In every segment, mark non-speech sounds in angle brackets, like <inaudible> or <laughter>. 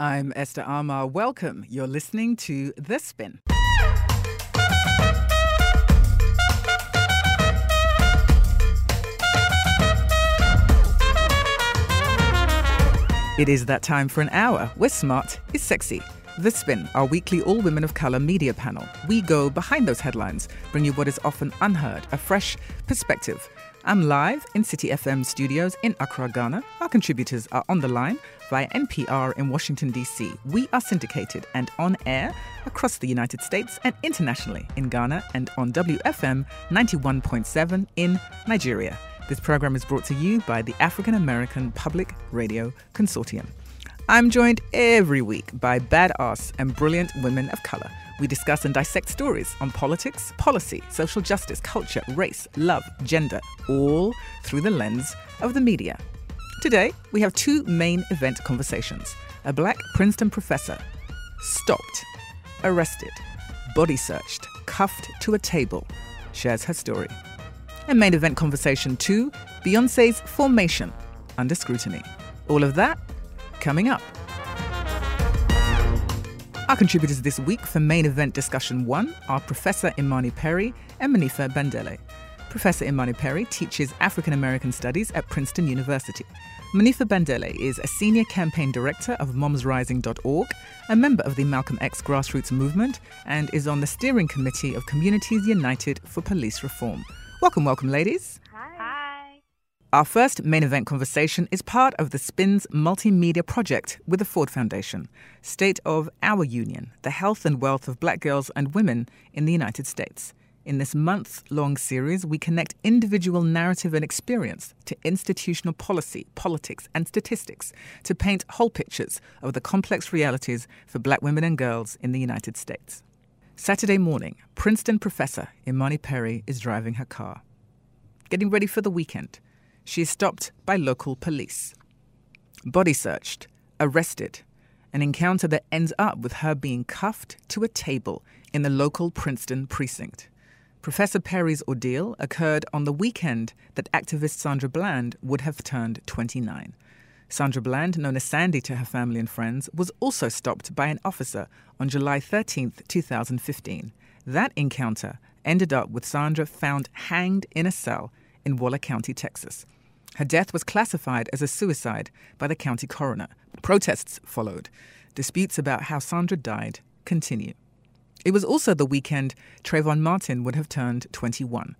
I'm Esther Armah. Welcome. You're listening to The Spin. It is that time for an hour where smart is sexy. The Spin, our weekly all women of colour media panel. We go behind those headlines, bring you what is often unheard, a fresh perspective. I'm live in City FM studios in Accra, Ghana. Our contributors are on the line via NPR in Washington, D.C. We are syndicated and on air across the United States and internationally in Ghana and on WFM 91.7 in Nigeria. This program is brought to you by the African American Public Radio Consortium. I'm joined every week by badass and brilliant women of color. We discuss and dissect stories on politics, policy, social justice, culture, race, love, gender, all through the lens of the media. Today, we have two main event conversations. A black Princeton professor stopped, arrested, body searched, cuffed to a table, shares her story. And main event conversation two Beyonce's formation under scrutiny. All of that coming up. Our contributors this week for main event discussion one are Professor Imani Perry and Monifa Bandele. Professor Imani Perry teaches African American Studies at Princeton University. Monifa Bandele is a senior campaign director of MomsRising.org, a member of the Malcolm X grassroots movement, and is on the steering committee of Communities United for Police Reform. Welcome, welcome, ladies. Our first main event conversation is part of the SPIN's multimedia project with the Ford Foundation, State of Our Union, the health and wealth of black girls and women in the United States. In this month long series, we connect individual narrative and experience to institutional policy, politics, and statistics to paint whole pictures of the complex realities for black women and girls in the United States. Saturday morning, Princeton professor Imani Perry is driving her car. Getting ready for the weekend she is stopped by local police. Body searched, arrested, an encounter that ends up with her being cuffed to a table in the local Princeton precinct. Professor Perry's ordeal occurred on the weekend that activist Sandra Bland would have turned 29. Sandra Bland, known as Sandy to her family and friends, was also stopped by an officer on July 13, 2015. That encounter ended up with Sandra found hanged in a cell in Waller County, Texas. Her death was classified as a suicide by the county coroner. Protests followed. Disputes about how Sandra died continue. It was also the weekend Trayvon Martin would have turned 21.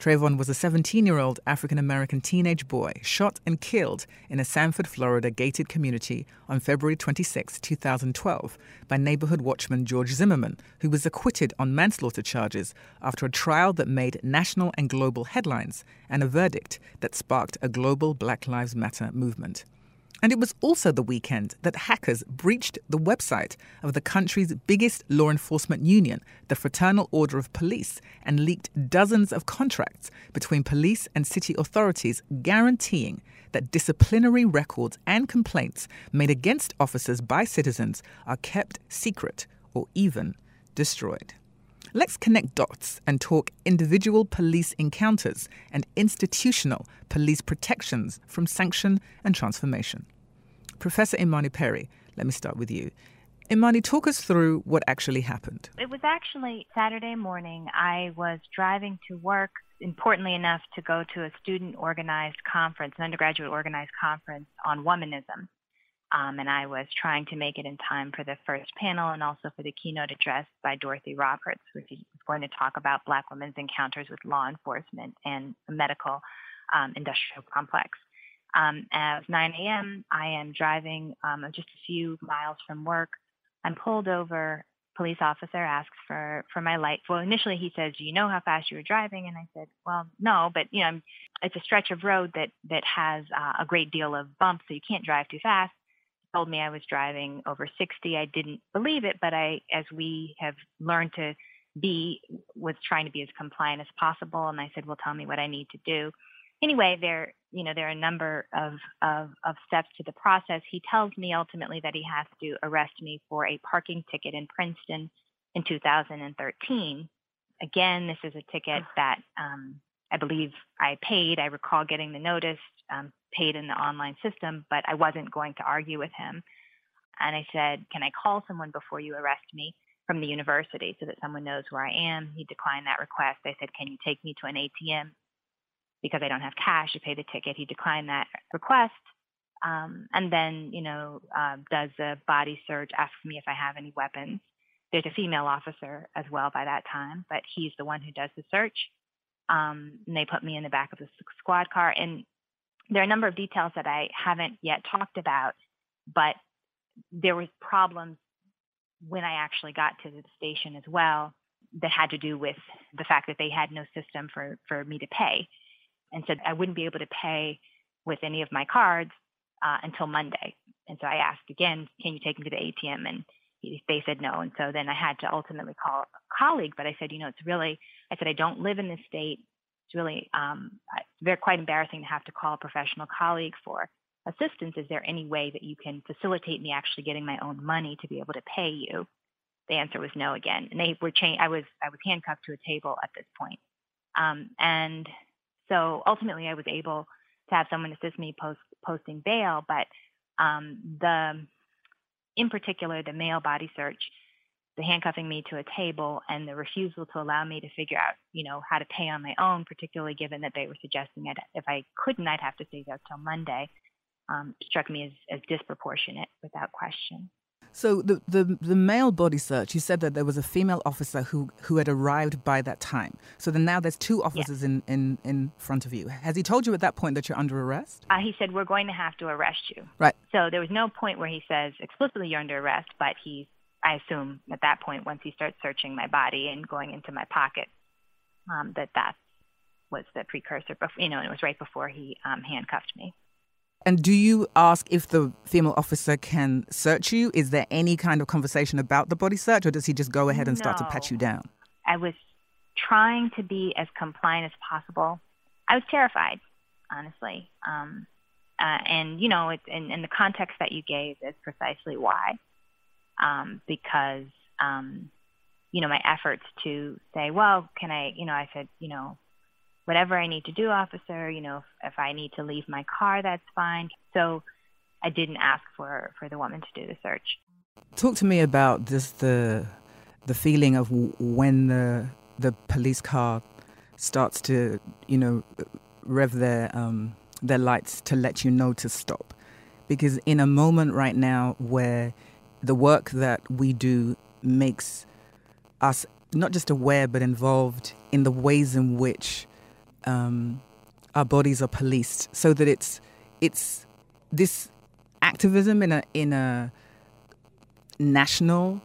Trayvon was a 17 year old African American teenage boy shot and killed in a Sanford, Florida gated community on February 26, 2012, by neighborhood watchman George Zimmerman, who was acquitted on manslaughter charges after a trial that made national and global headlines and a verdict that sparked a global Black Lives Matter movement. And it was also the weekend that hackers breached the website of the country's biggest law enforcement union, the Fraternal Order of Police, and leaked dozens of contracts between police and city authorities guaranteeing that disciplinary records and complaints made against officers by citizens are kept secret or even destroyed. Let's connect dots and talk individual police encounters and institutional police protections from sanction and transformation. Professor Imani Perry, let me start with you. Imani, talk us through what actually happened. It was actually Saturday morning. I was driving to work, importantly enough, to go to a student organized conference, an undergraduate organized conference on womanism. Um, and I was trying to make it in time for the first panel and also for the keynote address by Dorothy Roberts, which is going to talk about Black women's encounters with law enforcement and the medical um, industrial complex. Um, at 9 a.m., I am driving um, just a few miles from work. I'm pulled over. Police officer asks for for my light. Well, initially he says, "Do you know how fast you were driving?" And I said, "Well, no, but you know, it's a stretch of road that that has uh, a great deal of bumps, so you can't drive too fast." Told me I was driving over 60. I didn't believe it, but I, as we have learned to be, was trying to be as compliant as possible. And I said, well, tell me what I need to do. Anyway, there, you know, there are a number of, of, of steps to the process. He tells me ultimately that he has to arrest me for a parking ticket in Princeton in 2013. Again, this is a ticket that um, I believe I paid. I recall getting the notice, um, paid in the online system, but I wasn't going to argue with him. and I said, "Can I call someone before you arrest me from the university so that someone knows where I am?" He declined that request. I said, "Can you take me to an ATM because I don't have cash to pay the ticket?" He declined that request. Um, and then, you know, uh, does a body search, asks me if I have any weapons. There's a female officer as well by that time, but he's the one who does the search. Um, and they put me in the back of the squad car. And there are a number of details that I haven't yet talked about, but there was problems when I actually got to the station as well that had to do with the fact that they had no system for, for me to pay. And so I wouldn't be able to pay with any of my cards uh, until Monday. And so I asked again, can you take me to the ATM? And he, they said no. And so then I had to ultimately call a colleague. But I said, you know, it's really, I said, I don't live in this state. It's really um, very quite embarrassing to have to call a professional colleague for assistance. Is there any way that you can facilitate me actually getting my own money to be able to pay you? The answer was no again. And they were changed. I was I was handcuffed to a table at this point. Um, and so ultimately, I was able to have someone assist me post posting bail, but um, the in particular the male body search, the handcuffing me to a table, and the refusal to allow me to figure out, you know, how to pay on my own, particularly given that they were suggesting that if I couldn't, I'd have to stay there till Monday, um, struck me as, as disproportionate without question. So the, the the male body search, you said that there was a female officer who who had arrived by that time. So then now there's two officers in, in, in front of you. Has he told you at that point that you're under arrest? Uh, he said we're going to have to arrest you. Right. So there was no point where he says explicitly you're under arrest, but he, I assume at that point once he starts searching my body and going into my pocket, um, that that was the precursor. Before, you know, and it was right before he um, handcuffed me. And do you ask if the female officer can search you? Is there any kind of conversation about the body search, or does he just go ahead and no. start to pat you down? I was trying to be as compliant as possible. I was terrified, honestly. Um, uh, and, you know, it, in, in the context that you gave is precisely why. Um, because, um, you know, my efforts to say, well, can I, you know, I said, you know, whatever I need to do, officer. You know, if, if I need to leave my car, that's fine. So I didn't ask for for the woman to do the search. Talk to me about just the the feeling of when the the police car starts to you know rev their um, their lights to let you know to stop, because in a moment right now where the work that we do makes us not just aware but involved in the ways in which um, our bodies are policed, so that it's it's this activism in a in a national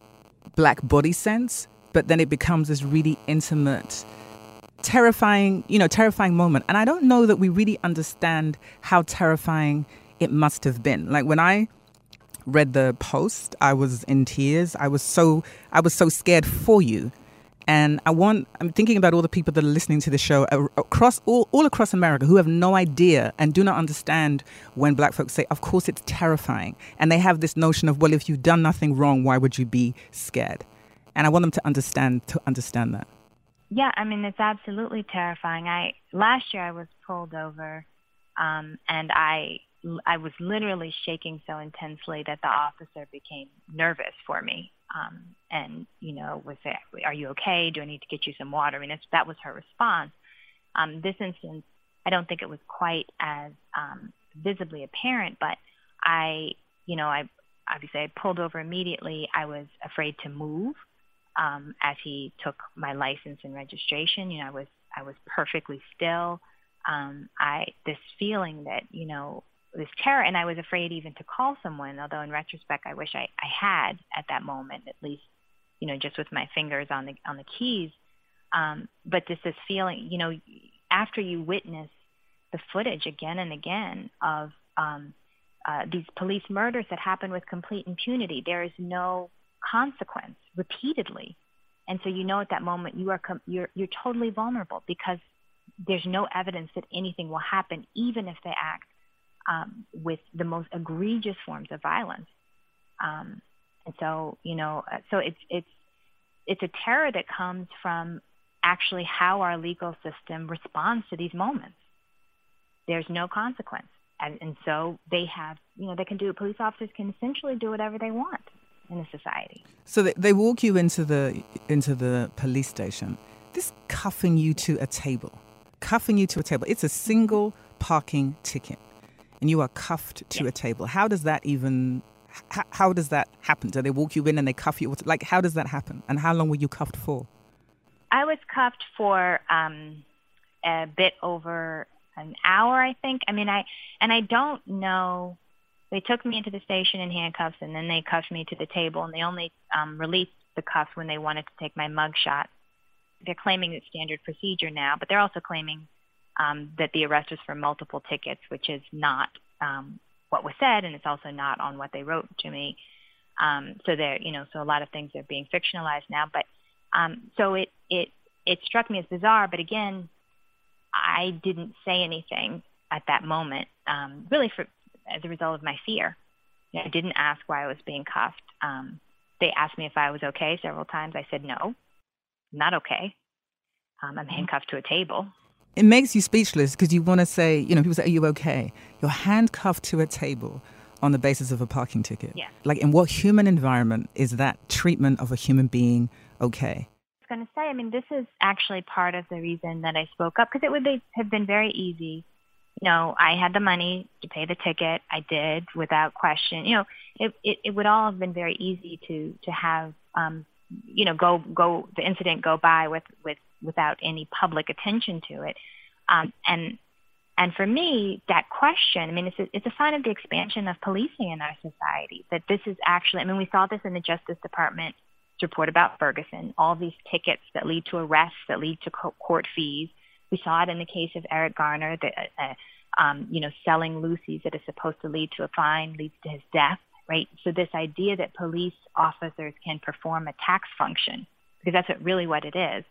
black body sense, but then it becomes this really intimate, terrifying, you know, terrifying moment. And I don't know that we really understand how terrifying it must have been. Like when I read the post, I was in tears. I was so I was so scared for you and I want, I'm thinking about all the people that are listening to the show across all, all across America who have no idea and do not understand when black folks say, of course it's terrifying. And they have this notion of, well, if you've done nothing wrong, why would you be scared? And I want them to understand, to understand that. Yeah, I mean, it's absolutely terrifying. I, last year I was pulled over um, and I, I was literally shaking so intensely that the officer became nervous for me um, and you know was it, are you okay? Do i need to get you some water? I mean that was her response. Um, this instance i don't think it was quite as um, visibly apparent but i you know i obviously i pulled over immediately. I was afraid to move um, as he took my license and registration. You know i was i was perfectly still. Um, i this feeling that you know this terror and I was afraid even to call someone, although in retrospect I wish I, I had at that moment, at least, you know, just with my fingers on the on the keys. Um, but just this feeling, you know, after you witness the footage again and again of um, uh, these police murders that happen with complete impunity, there is no consequence repeatedly, and so you know at that moment you are com- you're you're totally vulnerable because there's no evidence that anything will happen, even if they act um, with the most egregious forms of violence. Um, and so, you know, uh, so it's it's it's a terror that comes from actually how our legal system responds to these moments. There's no consequence. and, and so they have, you know, they can do. Police officers can essentially do whatever they want in a society. So they, they walk you into the into the police station. This cuffing you to a table, cuffing you to a table. It's a single parking ticket, and you are cuffed to a table. How does that even? How, how does that happen? Do they walk you in and they cuff you? Like, how does that happen? And how long were you cuffed for? I was cuffed for um, a bit over an hour, I think. I mean, I and I don't know. They took me into the station in handcuffs, and then they cuffed me to the table, and they only um, released the cuffs when they wanted to take my mug shot. They're claiming it's standard procedure now, but they're also claiming um, that the arrest was for multiple tickets, which is not um, what was said, and it's also not on what they wrote to me. Um, so there, you know, so a lot of things are being fictionalized now. But um, so it it it struck me as bizarre. But again, I didn't say anything at that moment, um, really for as a result of my fear. You know, I didn't ask why I was being cuffed. Um, they asked me if I was okay several times. I said no, not okay. Um, I'm handcuffed to a table. It makes you speechless because you want to say, you know, people say, "Are you okay?" You're handcuffed to a table on the basis of a parking ticket. Yeah. Like, in what human environment is that treatment of a human being okay? I was going to say, I mean, this is actually part of the reason that I spoke up because it would have been very easy. You know, I had the money to pay the ticket. I did without question. You know, it, it, it would all have been very easy to to have, um, you know, go go the incident go by with with without any public attention to it. Um, and and for me, that question, I mean, it's a, it's a sign of the expansion of policing in our society. That this is actually, I mean, we saw this in the Justice Department report about Ferguson, all these tickets that lead to arrests, that lead to court fees. We saw it in the case of Eric Garner, that uh, um, you know, selling loosies that is supposed to lead to a fine leads to his death, right? So this idea that police officers can perform a tax function, because that's what, really what it is.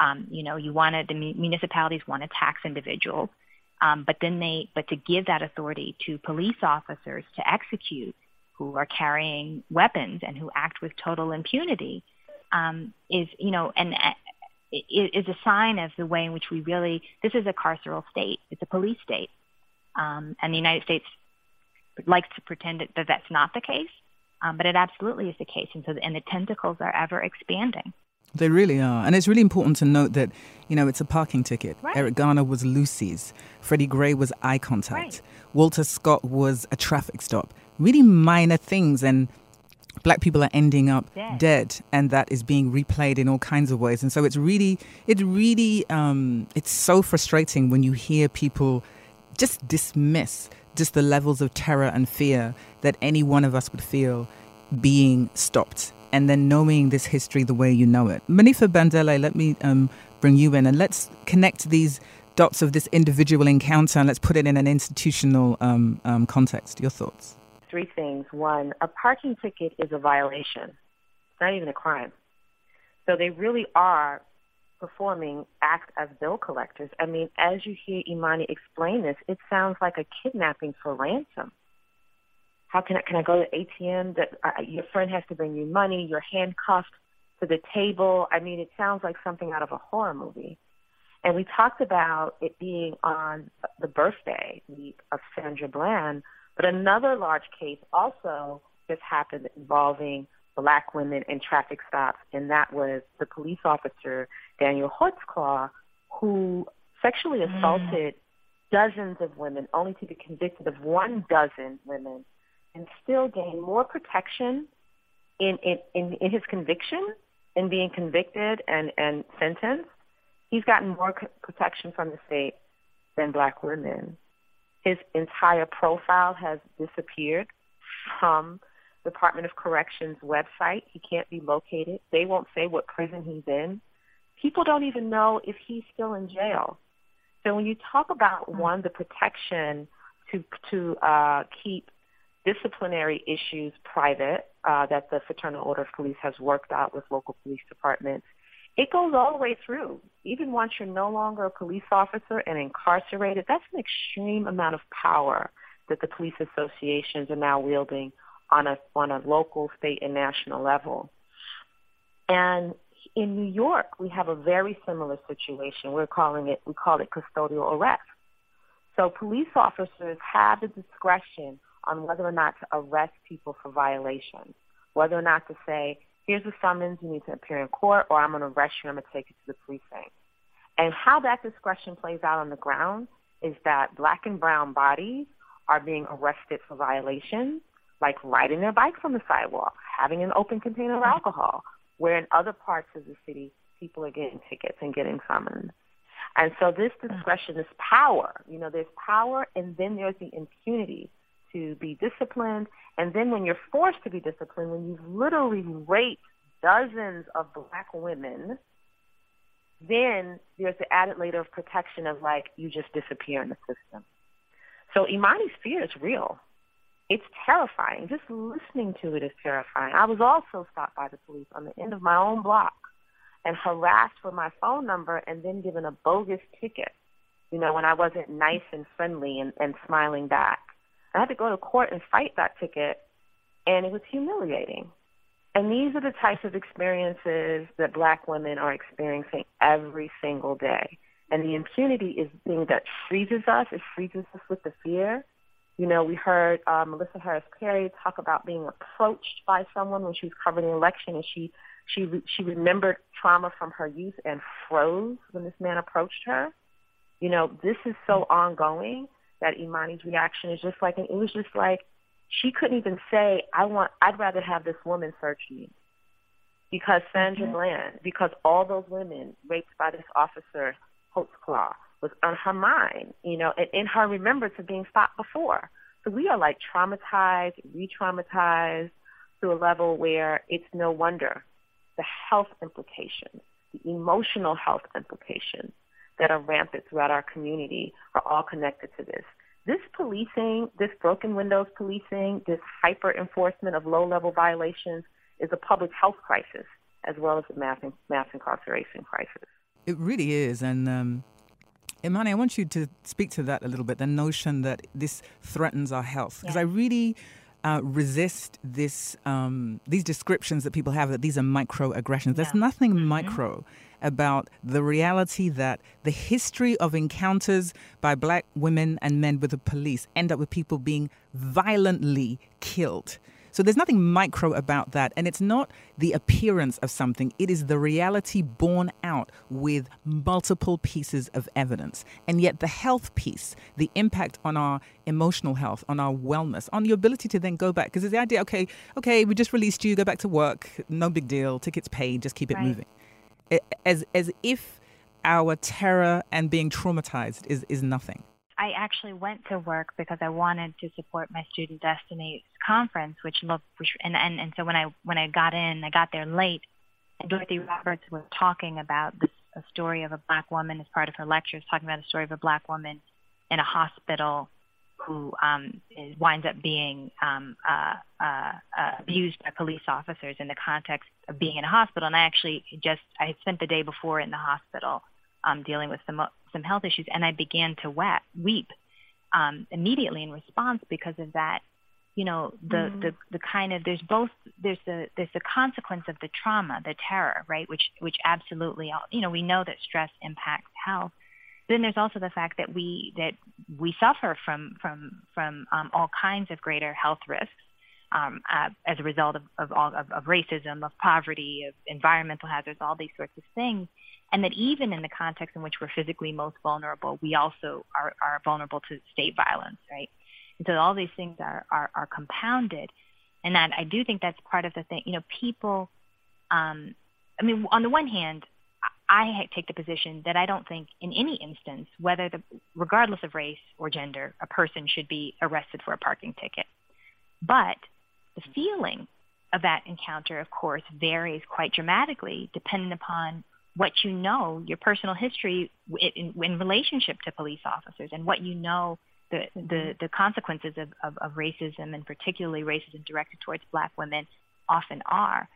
Um, you know, you want to, the municipalities want to tax individuals, um, but then they, but to give that authority to police officers to execute who are carrying weapons and who act with total impunity um, is, you know, and uh, is a sign of the way in which we really, this is a carceral state. It's a police state. Um, and the United States likes to pretend that that's not the case, um, but it absolutely is the case. And so, and the tentacles are ever expanding. They really are. And it's really important to note that, you know, it's a parking ticket. Right. Eric Garner was loosies. Freddie Gray was eye contact. Right. Walter Scott was a traffic stop. Really minor things. And black people are ending up dead. dead. and that is being replayed in all kinds of ways and so it's really it really um, it's so frustrating when you hear people just dismiss just the levels of terror and fear that any one of us would feel being stopped and then knowing this history the way you know it. Monifa Bandele, let me um, bring you in and let's connect these dots of this individual encounter and let's put it in an institutional um, um, context. Your thoughts? Three things. One, a parking ticket is a violation. It's not even a crime. So they really are performing act as bill collectors. I mean, as you hear Imani explain this, it sounds like a kidnapping for ransom. How can I, can I go to the ATM? That uh, your friend has to bring you money. You're handcuffed to the table. I mean, it sounds like something out of a horror movie. And we talked about it being on the birthday week of Sandra Bland, but another large case also just happened involving black women in traffic stops, and that was the police officer Daniel Holtzclaw, who sexually mm. assaulted mm. dozens of women, only to be convicted of one dozen women and still gain more protection in, in, in, in his conviction in being convicted and, and sentenced. He's gotten more protection from the state than black women. His entire profile has disappeared from Department of Corrections website. He can't be located. They won't say what prison he's in. People don't even know if he's still in jail. So when you talk about mm. one, the protection to to uh, keep disciplinary issues private uh, that the Fraternal Order of Police has worked out with local police departments. It goes all the way through. Even once you're no longer a police officer and incarcerated, that's an extreme amount of power that the police associations are now wielding on a on a local, state, and national level. And in New York, we have a very similar situation. We're calling it we call it custodial arrest. So police officers have the discretion on whether or not to arrest people for violations, whether or not to say, here's a summons, you need to appear in court, or I'm going to arrest you, I'm going to take you to the precinct. And how that discretion plays out on the ground is that black and brown bodies are being arrested for violations, like riding their bikes on the sidewalk, having an open container of alcohol, where in other parts of the city, people are getting tickets and getting summons. And so this discretion is power. You know, there's power, and then there's the impunity to be disciplined. And then when you're forced to be disciplined, when you've literally raped dozens of black women, then there's the added layer of protection of like you just disappear in the system. So Imani's fear is real. It's terrifying. Just listening to it is terrifying. I was also stopped by the police on the end of my own block and harassed for my phone number and then given a bogus ticket, you know, when I wasn't nice and friendly and, and smiling back. I had to go to court and fight that ticket, and it was humiliating. And these are the types of experiences that black women are experiencing every single day. And the impunity is the thing that freezes us. It freezes us with the fear. You know, we heard uh, Melissa Harris Perry talk about being approached by someone when she was covering the election, and she she she remembered trauma from her youth and froze when this man approached her. You know, this is so ongoing that Imani's reaction is just like, and it was just like she couldn't even say, "I want, I'd rather have this woman search me," because Sandra mm-hmm. Bland, because all those women raped by this officer Holtzclaw was on her mind, you know, and in her remembrance of being stopped before. So we are like traumatized, re-traumatized to a level where it's no wonder the health implications, the emotional health implications that are rampant throughout our community are all connected to this. This policing, this broken windows policing, this hyper enforcement of low level violations is a public health crisis as well as a mass, mass incarceration crisis. It really is. And um, Imani, I want you to speak to that a little bit the notion that this threatens our health. Because yeah. I really uh, resist this um, these descriptions that people have that these are microaggressions. There's nothing mm-hmm. micro about the reality that the history of encounters by black women and men with the police end up with people being violently killed. So there's nothing micro about that. And it's not the appearance of something, it is the reality borne out with multiple pieces of evidence. And yet, the health piece, the impact on our emotional health, on our wellness, on your ability to then go back, because it's the idea, okay, okay, we just released you, go back to work, no big deal, tickets paid, just keep it right. moving. As, as if our terror and being traumatized is, is nothing. I actually went to work because I wanted to support my student destiny conference, which looked which, and, and and so when I when I got in, I got there late, and Dorothy Roberts was talking about this a story of a black woman as part of her lectures, talking about a story of a black woman in a hospital who um, is, winds up being um, uh, uh, uh, abused by police officers in the context of being in a hospital. And I actually just I had spent the day before in the hospital um, dealing with some some health issues, and I began to weep, weep um, immediately in response because of that. You know, the, mm-hmm. the the kind of there's both there's the there's the consequence of the trauma, the terror, right? Which which absolutely, you know, we know that stress impacts health. Then there's also the fact that we that we suffer from from from um, all kinds of greater health risks um, uh, as a result of of, all, of of racism, of poverty, of environmental hazards, all these sorts of things and that even in the context in which we're physically most vulnerable, we also are, are vulnerable to state violence, right? And so all these things are, are, are compounded. And that I do think that's part of the thing. You know, people, um, I mean, on the one hand, I take the position that I don't think in any instance, whether the, regardless of race or gender, a person should be arrested for a parking ticket. But the feeling of that encounter, of course, varies quite dramatically depending upon what you know, your personal history in, in relationship to police officers, and what you know the the, the consequences of, of, of racism, and particularly racism directed towards Black women, often are.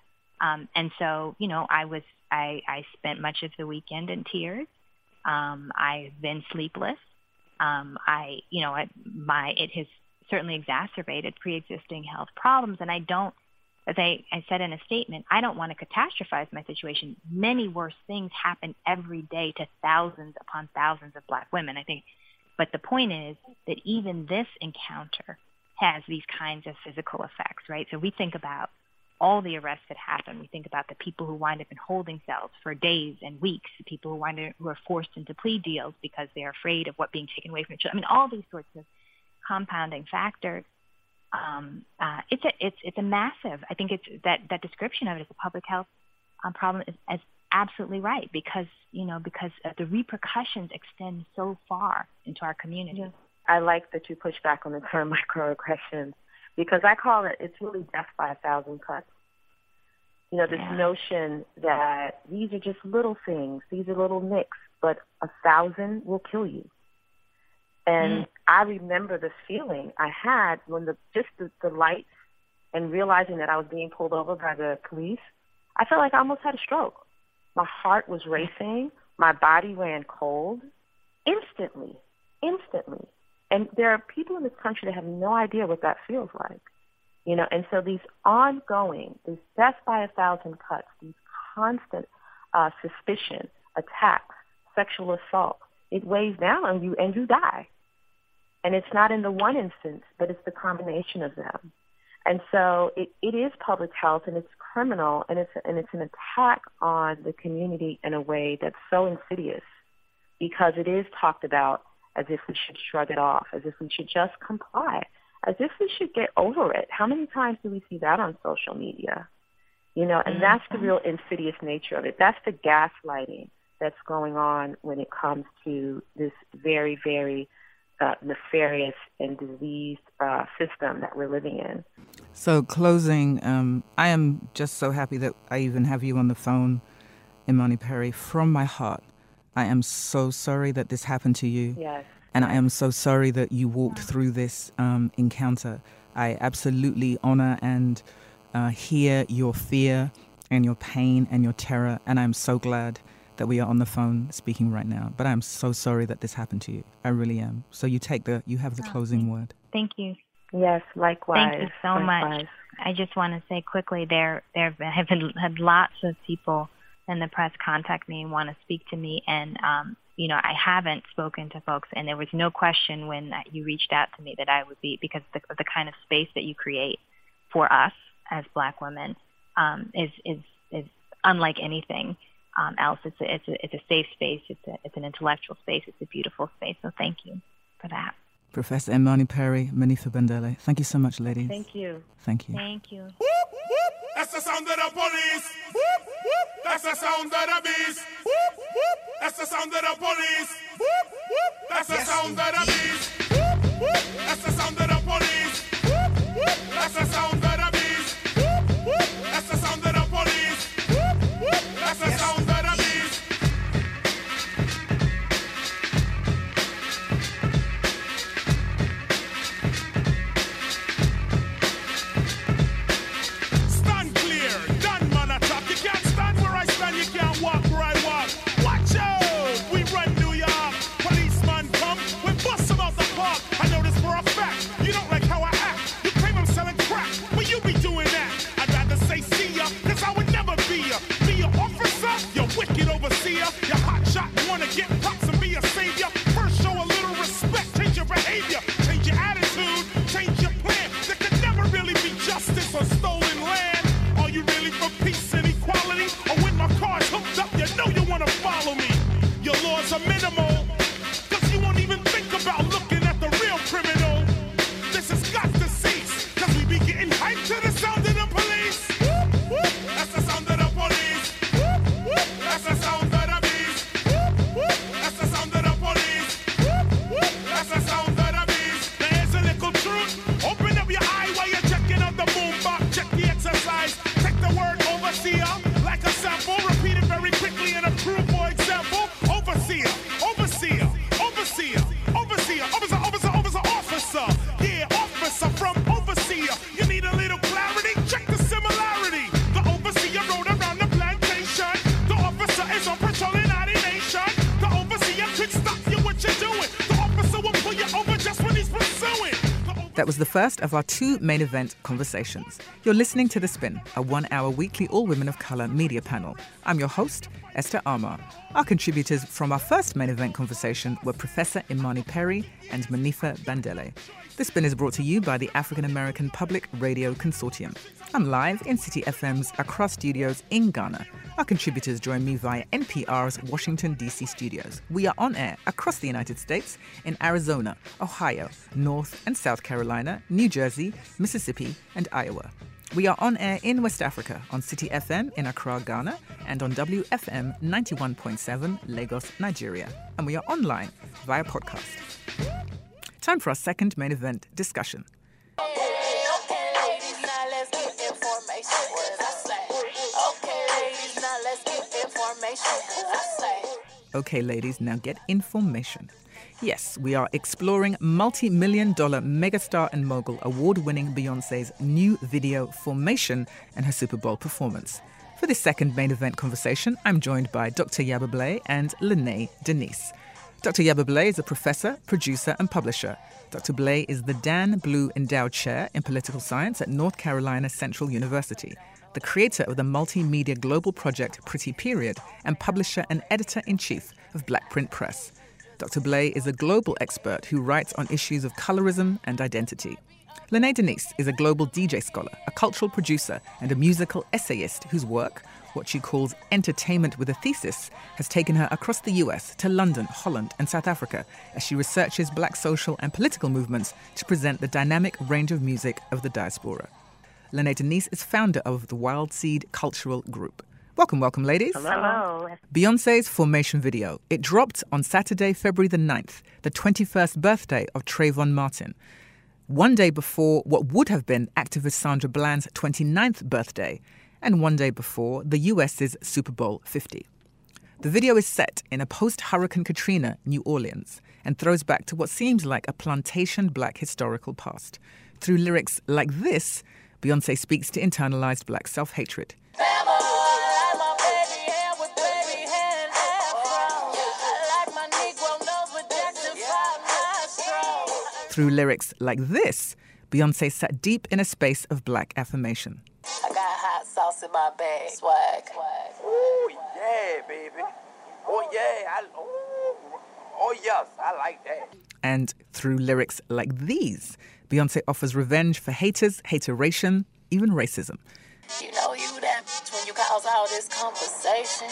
Um, and so, you know, I was I, I spent much of the weekend in tears. Um, I've been sleepless. Um, I, you know, I, my it has certainly exacerbated pre-existing health problems, and I don't as I, I said in a statement, I don't want to catastrophize my situation. Many worse things happen every day to thousands upon thousands of black women. I think But the point is that even this encounter has these kinds of physical effects, right? So we think about all the arrests that happen. We think about the people who wind up in holding cells for days and weeks, the people who wind up who are forced into plea deals because they're afraid of what being taken away from children. I mean, all these sorts of compounding factors. Um, uh, it's a it's it's a massive. I think it's that that description of it as a public health um, problem is, absolutely right because you know because the repercussions extend so far into our community. I like that you push back on the term <laughs> microaggressions because I call it it's really death by a thousand cuts. You know, this yeah. notion that these are just little things, these are little nicks, but a thousand will kill you. And mm. I remember the feeling I had when the just the, the lights and realizing that I was being pulled over by the police. I felt like I almost had a stroke. My heart was racing. My body ran cold instantly, instantly. And there are people in this country that have no idea what that feels like. You know, and so these ongoing, these death by a thousand cuts, these constant uh, suspicion, attacks, sexual assault, it weighs down on you and you die. And it's not in the one instance, but it's the combination of them. And so it, it is public health and it's criminal and it's, and it's an attack on the community in a way that's so insidious because it is talked about as if we should shrug it off, as if we should just comply, as if we should get over it. How many times do we see that on social media? You know, and mm-hmm. that's the real insidious nature of it. That's the gaslighting that's going on when it comes to this very, very uh, nefarious and diseased uh, system that we're living in. So, closing, um, I am just so happy that I even have you on the phone, Imani Perry. From my heart, I am so sorry that this happened to you. Yes. And I am so sorry that you walked through this um, encounter. I absolutely honor and uh, hear your fear and your pain and your terror. And I'm so glad that we are on the phone speaking right now. But I'm so sorry that this happened to you. I really am. So you take the, you have the closing word. Thank you. Yes, likewise. Thank you so likewise. much. I just want to say quickly, there there have been had lots of people in the press contact me and want to speak to me, and um, you know I haven't spoken to folks, and there was no question when you reached out to me that I would be because the, the kind of space that you create for us as Black women um, is is is unlike anything um, else. It's a, it's a, it's a safe space. It's a, it's an intellectual space. It's a beautiful space. So thank you for that. Professor Imani Perry, Monifa Bandele. Thank you so much, ladies. Thank you. Thank you. Thank you. That's the sound of the police. That's the sound of the beast. That's the sound of the police. That's the sound of the beast. That's the sound of the police. That's the sound of the first of our two main event conversations. You're listening to The Spin, a one hour weekly all women of colour media panel. I'm your host, Esther Armah. Our contributors from our first main event conversation were Professor Imani Perry and Monifa Bandele. The Spin is brought to you by the African American Public Radio Consortium. I'm live in City FM's Accra studios in Ghana. Our contributors join me via NPR's Washington, D.C. studios. We are on air across the United States in Arizona, Ohio, North and South Carolina, New Jersey, Mississippi, and Iowa. We are on air in West Africa on City FM in Accra, Ghana, and on WFM 91.7 Lagos, Nigeria. And we are online via podcast. Time for our second main event discussion. Okay, ladies, now get information. Yes, we are exploring multi million dollar megastar and mogul award winning Beyonce's new video, Formation, and her Super Bowl performance. For this second main event conversation, I'm joined by Dr. Yaba Blay and Lynnee Denise. Dr. Yaba Blay is a professor, producer, and publisher. Dr. Blay is the Dan Blue Endowed Chair in Political Science at North Carolina Central University the creator of the multimedia global project Pretty Period, and publisher and editor in chief of Blackprint Press. Dr. Blay is a global expert who writes on issues of colorism and identity. Lynnee Denise is a global DJ scholar, a cultural producer, and a musical essayist whose work, what she calls entertainment with a thesis, has taken her across the US to London, Holland, and South Africa as she researches black social and political movements to present the dynamic range of music of the diaspora. Lynnee Denise is founder of the Wild Seed Cultural Group. Welcome, welcome, ladies. Hello. Beyonce's Formation video. It dropped on Saturday, February the 9th, the 21st birthday of Trayvon Martin. One day before what would have been activist Sandra Bland's 29th birthday, and one day before the US's Super Bowl 50. The video is set in a post Hurricane Katrina New Orleans and throws back to what seems like a plantation black historical past. Through lyrics like this, Beyonce speaks to internalized black self hatred. Through lyrics like this, Beyonce sat deep in a space of black affirmation. I got hot sauce in my bag. Swag. Oh, yeah, baby. Oh, yeah. I, oh, oh, yes. I like that. And through lyrics like these, Beyonce offers revenge for haters, hateration, even racism. You know you that when you cause all this conversation.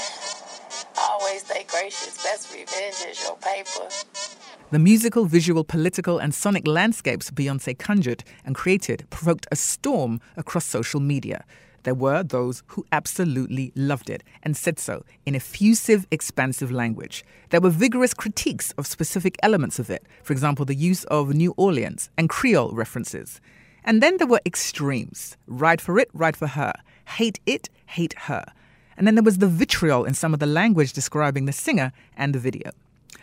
Always stay gracious. Best revenge is your paper. The musical, visual, political, and sonic landscapes Beyonce conjured and created provoked a storm across social media. There were those who absolutely loved it and said so in effusive, expansive language. There were vigorous critiques of specific elements of it, for example, the use of New Orleans and Creole references. And then there were extremes ride for it, ride for her, hate it, hate her. And then there was the vitriol in some of the language describing the singer and the video.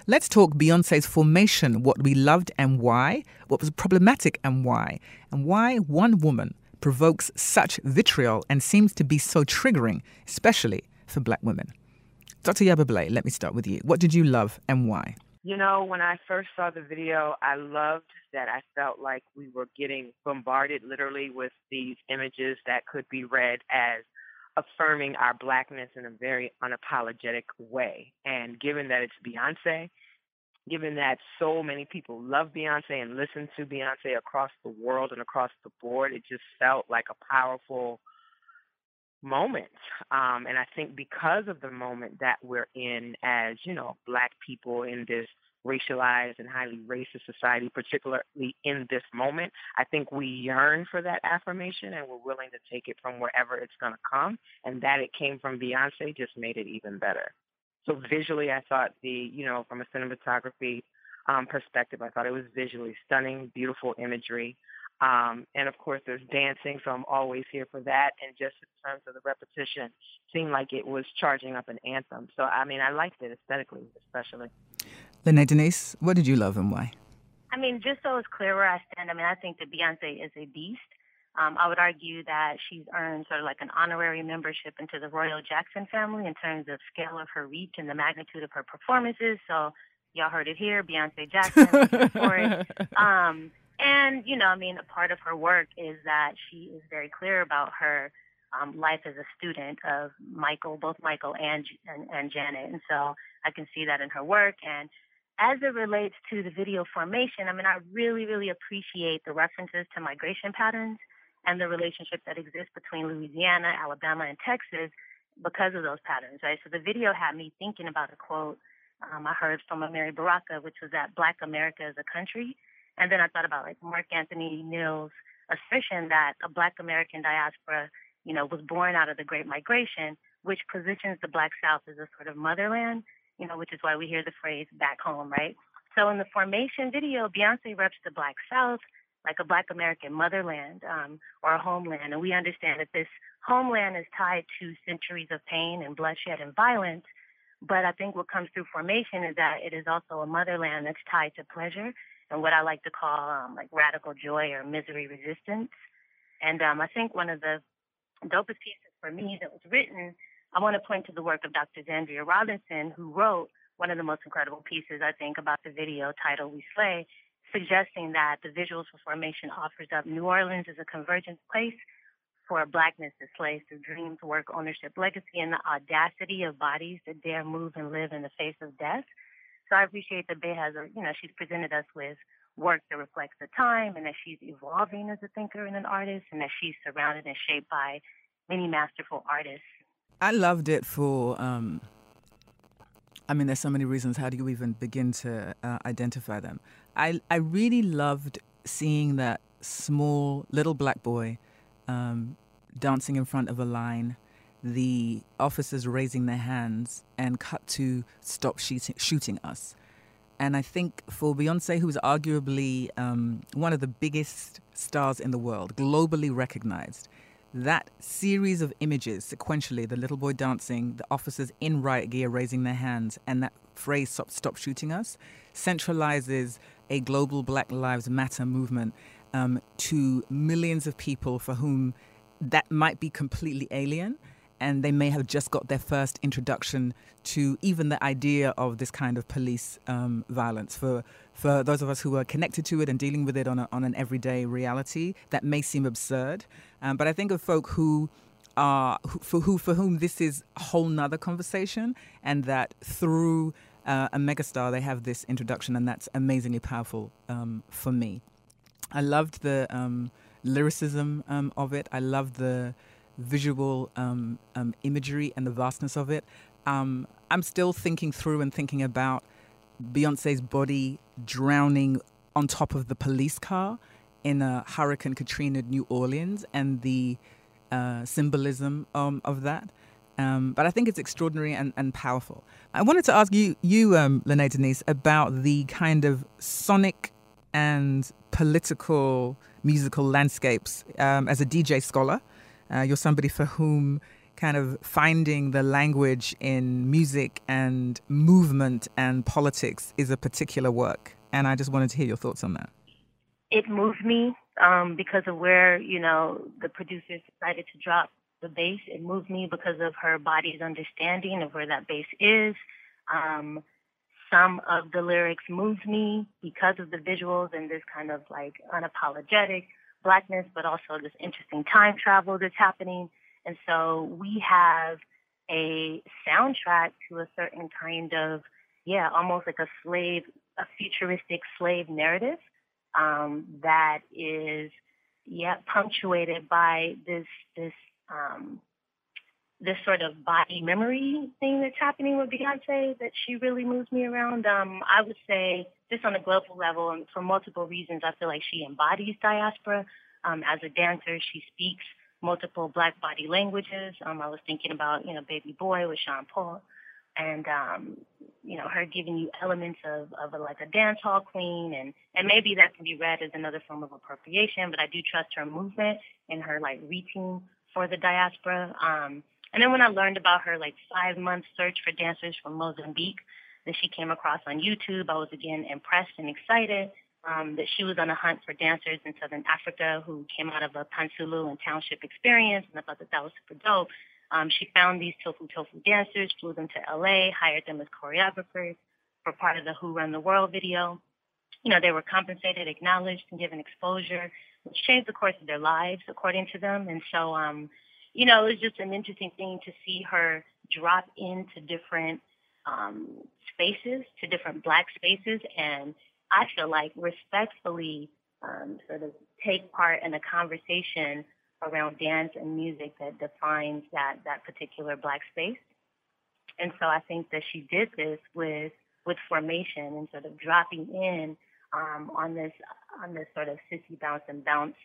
Let's talk Beyonce's formation, what we loved and why, what was problematic and why, and why one woman provokes such vitriol and seems to be so triggering, especially for black women. Dr. Yaba let me start with you. What did you love and why? You know, when I first saw the video, I loved that I felt like we were getting bombarded literally with these images that could be read as affirming our blackness in a very unapologetic way. And given that it's Beyonce, given that so many people love Beyonce and listen to Beyonce across the world and across the board, it just felt like a powerful moment. Um, and I think because of the moment that we're in as, you know, black people in this racialized and highly racist society, particularly in this moment, I think we yearn for that affirmation and we're willing to take it from wherever it's going to come. And that it came from Beyonce just made it even better. So visually, I thought the, you know, from a cinematography um, perspective, I thought it was visually stunning, beautiful imagery. Um, and of course, there's dancing, so I'm always here for that. And just in terms of the repetition, seemed like it was charging up an anthem. So, I mean, I liked it aesthetically, especially. Lynnee Denise, what did you love and why? I mean, just so it's clear where I stand, I mean, I think that Beyonce is a beast. Um, I would argue that she's earned sort of like an honorary membership into the Royal Jackson family in terms of scale of her reach and the magnitude of her performances. So y'all heard it here, Beyonce Jackson. for it. <laughs> Um, and you know, I mean, a part of her work is that she is very clear about her um, life as a student of Michael, both Michael and, and and Janet, and so I can see that in her work. And as it relates to the video formation, I mean, I really, really appreciate the references to migration patterns and the relationship that exists between Louisiana, Alabama, and Texas because of those patterns, right? So the video had me thinking about a quote um, I heard from Amiri Baraka, which was that Black America is a country. And then I thought about like Mark Anthony Neal's assertion that a Black American diaspora, you know, was born out of the Great Migration, which positions the Black South as a sort of motherland, you know, which is why we hear the phrase back home, right? So in the formation video, Beyonce reps the Black South like a Black American motherland um, or a homeland. And we understand that this homeland is tied to centuries of pain and bloodshed and violence. But I think what comes through formation is that it is also a motherland that's tied to pleasure and what I like to call um, like radical joy or misery resistance. And um, I think one of the dopest pieces for me that was written, I want to point to the work of Dr. Zandria Robinson, who wrote one of the most incredible pieces, I think, about the video titled We Slay, suggesting that the Visuals for Formation offers up New Orleans as a convergence place for blackness as slaves through dreams, work, ownership, legacy, and the audacity of bodies that dare move and live in the face of death. So I appreciate that Bey has, you know, she's presented us with work that reflects the time and that she's evolving as a thinker and an artist and that she's surrounded and shaped by many masterful artists. I loved it for, um, I mean, there's so many reasons. How do you even begin to uh, identify them? I, I really loved seeing that small little black boy um, dancing in front of a line, the officers raising their hands, and cut to stop shooting, shooting us. And I think for Beyonce, who's arguably um, one of the biggest stars in the world, globally recognized, that series of images sequentially the little boy dancing, the officers in riot gear raising their hands, and that phrase, stop, stop shooting us, centralizes a global Black Lives Matter movement um, to millions of people for whom that might be completely alien and they may have just got their first introduction to even the idea of this kind of police um, violence. For for those of us who are connected to it and dealing with it on, a, on an everyday reality, that may seem absurd. Um, but I think of folk who are who, for who for whom this is a whole nother conversation, and that through uh, a megastar they have this introduction, and that's amazingly powerful um, for me. I loved the um, lyricism um, of it. I loved the visual um, um, imagery and the vastness of it. Um, I'm still thinking through and thinking about Beyonce's body drowning on top of the police car in a Hurricane Katrina, New Orleans, and the uh, symbolism um, of that. Um, but I think it's extraordinary and, and powerful. I wanted to ask you, you um, Lynnee Denise, about the kind of sonic and political musical landscapes um, as a DJ scholar. Uh, you're somebody for whom kind of finding the language in music and movement and politics is a particular work. And I just wanted to hear your thoughts on that. It moved me um, because of where, you know, the producers decided to drop the bass. It moved me because of her body's understanding of where that bass is. Um, some of the lyrics moved me because of the visuals and this kind of like unapologetic blackness, but also this interesting time travel that's happening. And so we have a soundtrack to a certain kind of, yeah, almost like a slave, a futuristic slave narrative um, that is, yeah, punctuated by this this um, this sort of body memory thing that's happening with Beyonce that she really moves me around. Um, I would say just on a global level and for multiple reasons, I feel like she embodies diaspora. Um, as a dancer, she speaks multiple black body languages. Um, I was thinking about, you know, Baby Boy with Sean Paul and, um, you know, her giving you elements of, of a, like a dance hall queen. And, and maybe that can be read as another form of appropriation, but I do trust her movement and her like reaching for the diaspora. Um, and then when I learned about her like five month search for dancers from Mozambique that she came across on YouTube, I was again impressed and excited um, that she was on a hunt for dancers in Southern Africa who came out of a Pantsula and township experience, and I thought that that was super dope. Um, she found these Tofo Tofo dancers, flew them to LA, hired them as choreographers for part of the Who Run the World video. you know, they were compensated, acknowledged, and given exposure, which changed the course of their lives, according to them. And so, um, you know, it was just an interesting thing to see her drop into different um, spaces, to different black spaces, and I feel like respectfully um, sort of take part in a conversation around dance and music that defines that that particular black space. And so I think that she did this with with formation and sort of dropping in um, on this on this sort of sissy bounce and bounce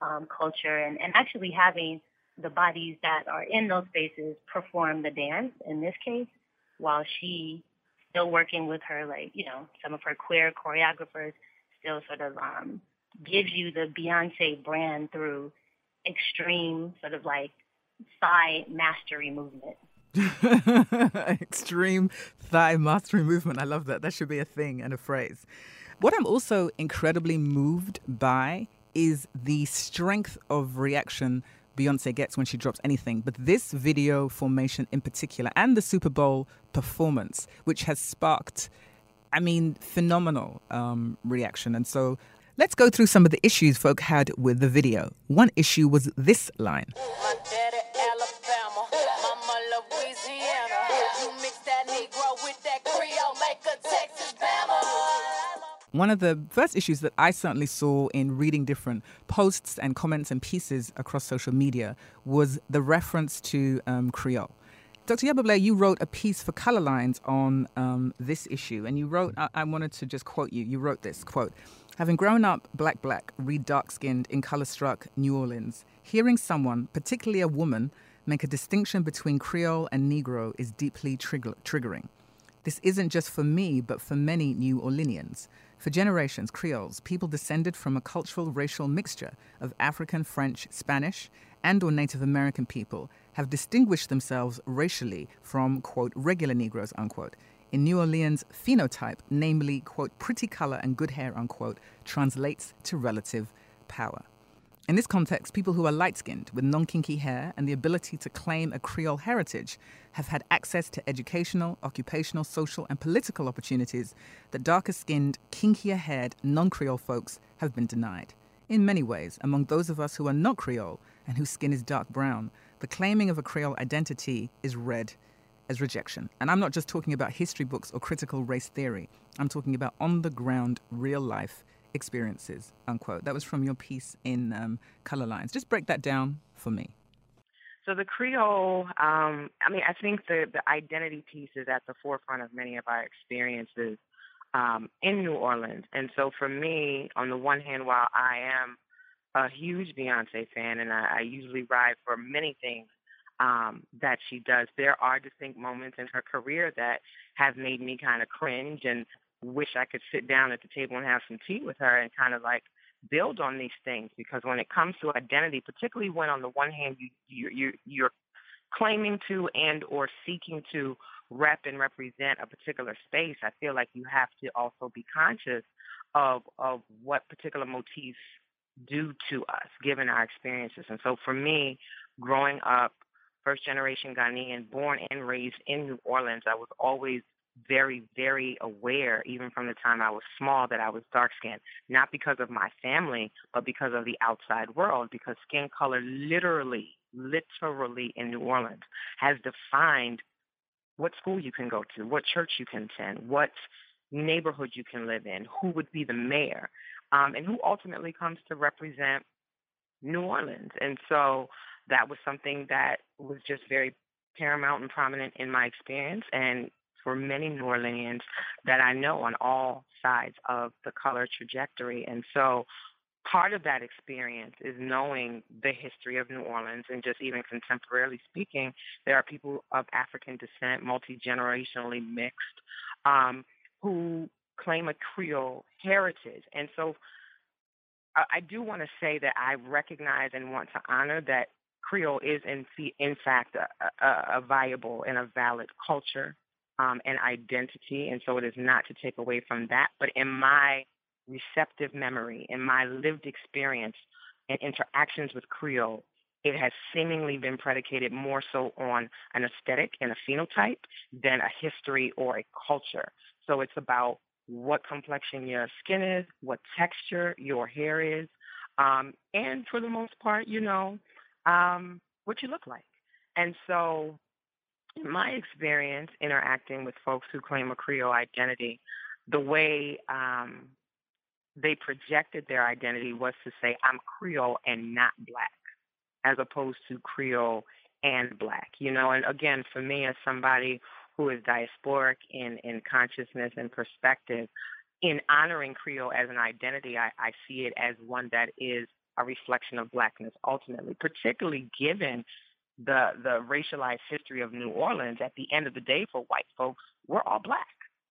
um, culture, and, and actually having the bodies that are in those spaces perform the dance in this case, while she still working with her like you know some of her queer choreographers still sort of um, gives you the Beyonce brand through extreme sort of like thigh mastery movement. <laughs> extreme thigh mastery movement. I love that. That should be a thing and a phrase. What I'm also incredibly moved by is the strength of reaction Beyonce gets when she drops anything. But this video formation in particular and the Super Bowl performance, which has sparked, I mean, phenomenal um, reaction. And so let's go through some of the issues folk had with the video. One issue was this line. One of the first issues that I certainly saw in reading different posts and comments and pieces across social media was the reference to um, Creole. Dr. Yaba Blay, you wrote a piece for Color Lines on um, this issue, and you wrote, I-, I wanted to just quote you. You wrote this quote, Having grown up black, black, read dark skinned in color struck New Orleans, hearing someone, particularly a woman, make a distinction between Creole and Negro is deeply trigger- triggering. This isn't just for me, but for many New Orleanians. For generations, Creoles, people descended from a cultural racial mixture of African, French, Spanish, and or Native American people, have distinguished themselves racially from, quote, regular Negroes, unquote. In New Orleans, phenotype, namely, quote, pretty color and good hair, unquote, translates to relative power. In this context, people who are light skinned with non kinky hair and the ability to claim a Creole heritage have had access to educational, occupational, social, and political opportunities that darker skinned, kinkier haired, non Creole folks have been denied. In many ways, among those of us who are not Creole and whose skin is dark brown, the claiming of a Creole identity is read as rejection. And I'm not just talking about history books or critical race theory, I'm talking about on the ground, real life experiences, unquote. That was from your piece in um, Color Lines. Just break that down for me. So the Creole, um, I mean, I think the, the identity piece is at the forefront of many of our experiences um, in New Orleans. And so for me, on the one hand, while I am a huge Beyonce fan and I, I usually ride for many things um, that she does, there are distinct moments in her career that have made me kind of cringe and wish I could sit down at the table and have some tea with her and kind of like build on these things because when it comes to identity, particularly when on the one hand you you you you're claiming to and or seeking to rep and represent a particular space, I feel like you have to also be conscious of of what particular motifs do to us given our experiences. And so for me, growing up first generation Ghanaian, born and raised in New Orleans, I was always very, very aware, even from the time I was small, that I was dark skinned. Not because of my family, but because of the outside world, because skin color literally, literally in New Orleans has defined what school you can go to, what church you can attend, what neighborhood you can live in, who would be the mayor, um, and who ultimately comes to represent New Orleans. And so that was something that was just very paramount and prominent in my experience and for many New Orleanians that I know on all sides of the color trajectory. And so part of that experience is knowing the history of New Orleans and just even contemporarily speaking, there are people of African descent, multi generationally mixed, um, who claim a Creole heritage. And so I do want to say that I recognize and want to honor that Creole is in, in fact a, a, a viable and a valid culture um, and identity. And so it is not to take away from that. But in my receptive memory, in my lived experience and interactions with Creole, it has seemingly been predicated more so on an aesthetic and a phenotype than a history or a culture. So it's about what complexion your skin is, what texture your hair is, um, and for the most part, you know, um, what you look like. And so, my experience interacting with folks who claim a Creole identity, the way um, they projected their identity was to say, I'm Creole and not black, as opposed to Creole and black. You know, and again, for me, as somebody who is diasporic in, in consciousness and perspective, in honoring Creole as an identity, I, I see it as one that is a reflection of blackness ultimately, particularly given the the racialized history of New Orleans. At the end of the day, for white folks, we're all black.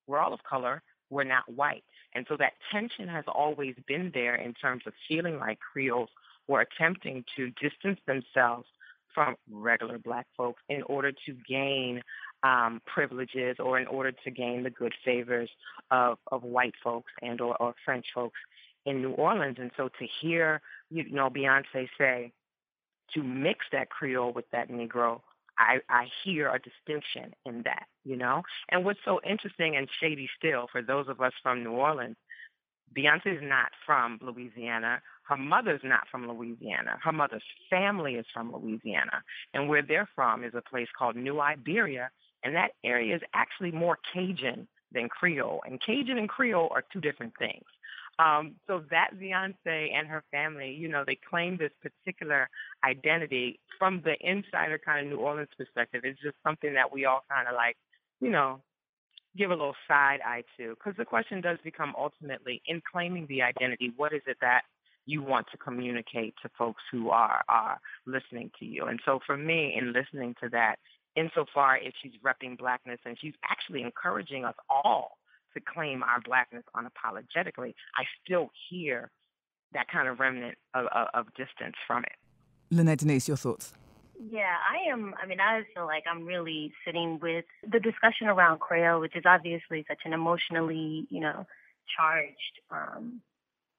We're all of color. We're not white. And so that tension has always been there in terms of feeling like Creoles were attempting to distance themselves from regular black folks in order to gain um, privileges or in order to gain the good favors of, of white folks and or, or French folks in New Orleans. And so to hear, you know, Beyonce say, to mix that Creole with that Negro, I, I hear a distinction in that, you know? And what's so interesting and shady still for those of us from New Orleans, Beyonce is not from Louisiana. Her mother's not from Louisiana. Her mother's family is from Louisiana. And where they're from is a place called New Iberia. And that area is actually more Cajun than Creole. And Cajun and Creole are two different things. Um, so that Beyonce and her family, you know, they claim this particular identity from the insider kind of New Orleans perspective. It's just something that we all kind of like, you know, give a little side eye to. Because the question does become ultimately, in claiming the identity, what is it that you want to communicate to folks who are are listening to you? And so for me, in listening to that, insofar as she's repping blackness and she's actually encouraging us all to claim our blackness unapologetically, I still hear that kind of remnant of, of, of distance from it. Lynnee Denise, your thoughts? Yeah, I am. I mean, I feel like I'm really sitting with the discussion around Creole, which is obviously such an emotionally, you know, charged, um,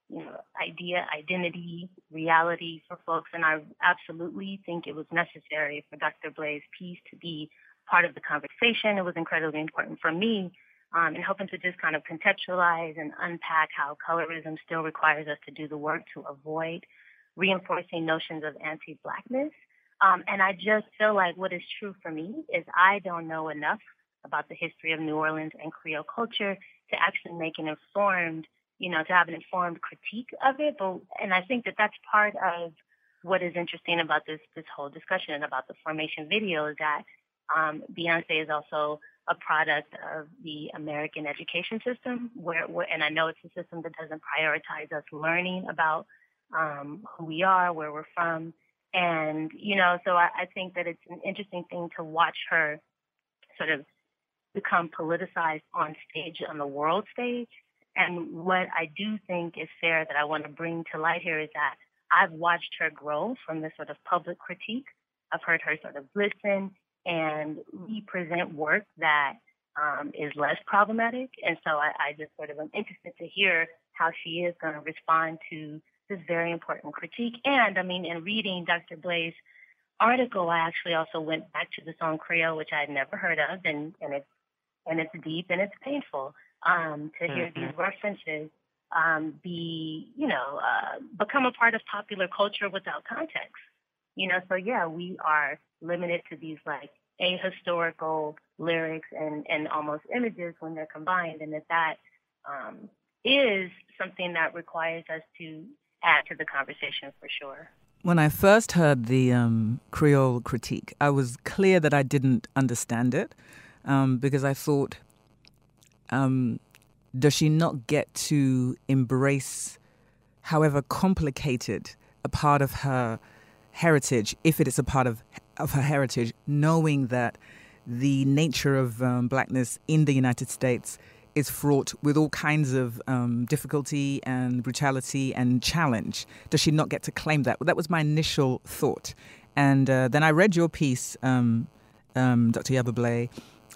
you know, idea, identity, reality for folks. And I absolutely think it was necessary for Dr. Blay's piece to be part of the conversation. It was incredibly important for me um, and hoping to just kind of contextualize and unpack how colorism still requires us to do the work to avoid reinforcing notions of anti-blackness. Um, and I just feel like what is true for me is I don't know enough about the history of New Orleans and Creole culture to actually make an informed, you know, to have an informed critique of it. But and I think that that's part of what is interesting about this this whole discussion and about the formation video is that um, Beyonce is also a product of the American education system, where, where, and I know it's a system that doesn't prioritize us learning about um, who we are, where we're from, and you know, so I, I think that it's an interesting thing to watch her sort of become politicized on stage, on the world stage. And what I do think is fair that I want to bring to light here is that I've watched her grow from this sort of public critique. I've heard her sort of listen and we present work that um, is less problematic. And so I, I just sort of am interested to hear how she is going to respond to this very important critique. And I mean, in reading Dr. Blay's article, I actually also went back to the song Creole, which I had never heard of, and, and it's and it's deep and it's painful um, to hear mm-hmm. these references um, be, you know, uh, become a part of popular culture without context. You know, so yeah, we are limited to these like ahistorical lyrics and, and almost images when they're combined, and that that um, is something that requires us to add to the conversation for sure. When I first heard the um, Creole critique, I was clear that I didn't understand it um, because I thought, um, does she not get to embrace, however complicated, a part of her heritage, if it is a part of of her heritage, knowing that the nature of um, blackness in the United States is fraught with all kinds of um, difficulty and brutality and challenge. Does she not get to claim that? Well, that was my initial thought. And uh, then I read your piece, um, um, Dr. Yaba Blay,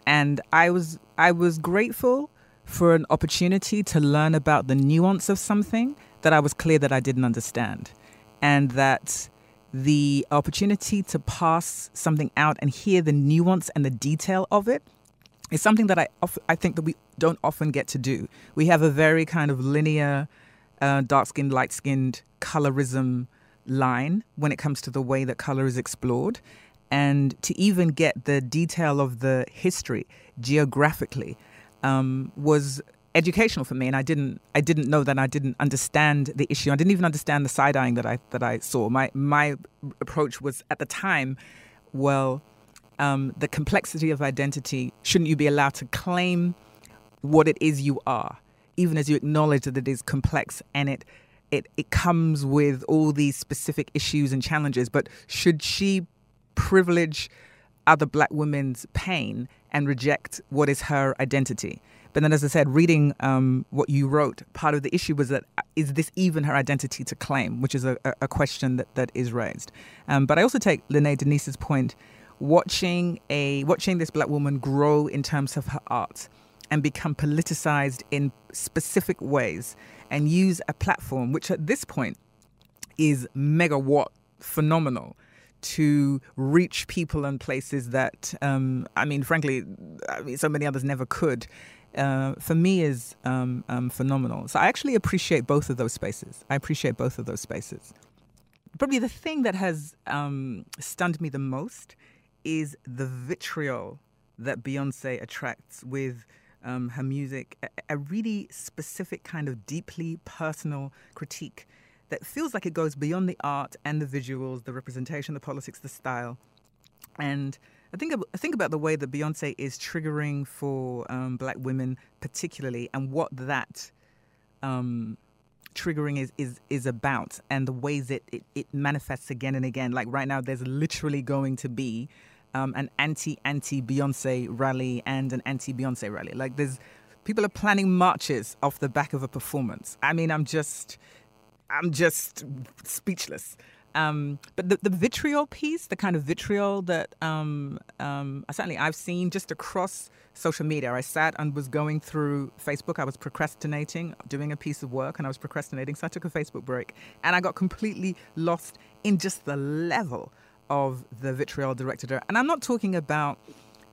and I was I was grateful for an opportunity to learn about the nuance of something that I was clear that I didn't understand, and that the opportunity to pass something out and hear the nuance and the detail of it is something that I I think that we don't often get to do. We have a very kind of linear, uh, dark skinned, light skinned colorism line when it comes to the way that color is explored. And to even get the detail of the history geographically um, was educational for me and I didn't I didn't know that I didn't understand the issue. I didn't even understand the side eyeing that I that I saw. My my approach was at the time, well, um, the complexity of identity, shouldn't you be allowed to claim what it is you are, even as you acknowledge that it is complex and it it, it comes with all these specific issues and challenges, but should she privilege other black women's pain and reject what is her identity? But then, as I said, reading um, what you wrote, part of the issue was that uh, this even her identity to claim, which is a, a question that, that is raised. Um, but I also take Lynnee Denise's point, watching a watching this black woman grow in terms of her art and become politicized in specific ways and use a platform which at this point is megawatt phenomenal to reach people and places that um, I mean, frankly, I mean, so many others never could uh, for me is um, um, phenomenal. So I actually appreciate both of those spaces. I appreciate both of those spaces. Probably the thing that has um, stunned me the most is the vitriol that Beyonce attracts with um, her music, a, a really specific kind of deeply personal critique that feels like it goes beyond the art and the visuals, the representation, the politics, the style. And I think I think about the way that Beyonce is triggering for um, black women, particularly, and what that um, triggering is, is is about, and the ways it, it, it manifests again and again. Like right now, there's literally going to be um, an anti anti Beyonce rally and an anti Beyonce rally. Like there's people are planning marches off the back of a performance. I mean, I'm just I'm just speechless. Um, but the, the vitriol piece, the kind of vitriol that um, um, certainly I've seen just across social media. I sat and was going through Facebook. I was procrastinating, doing a piece of work, and I was procrastinating. So I took a Facebook break, and I got completely lost in just the level of the vitriol directed at. And I'm not talking about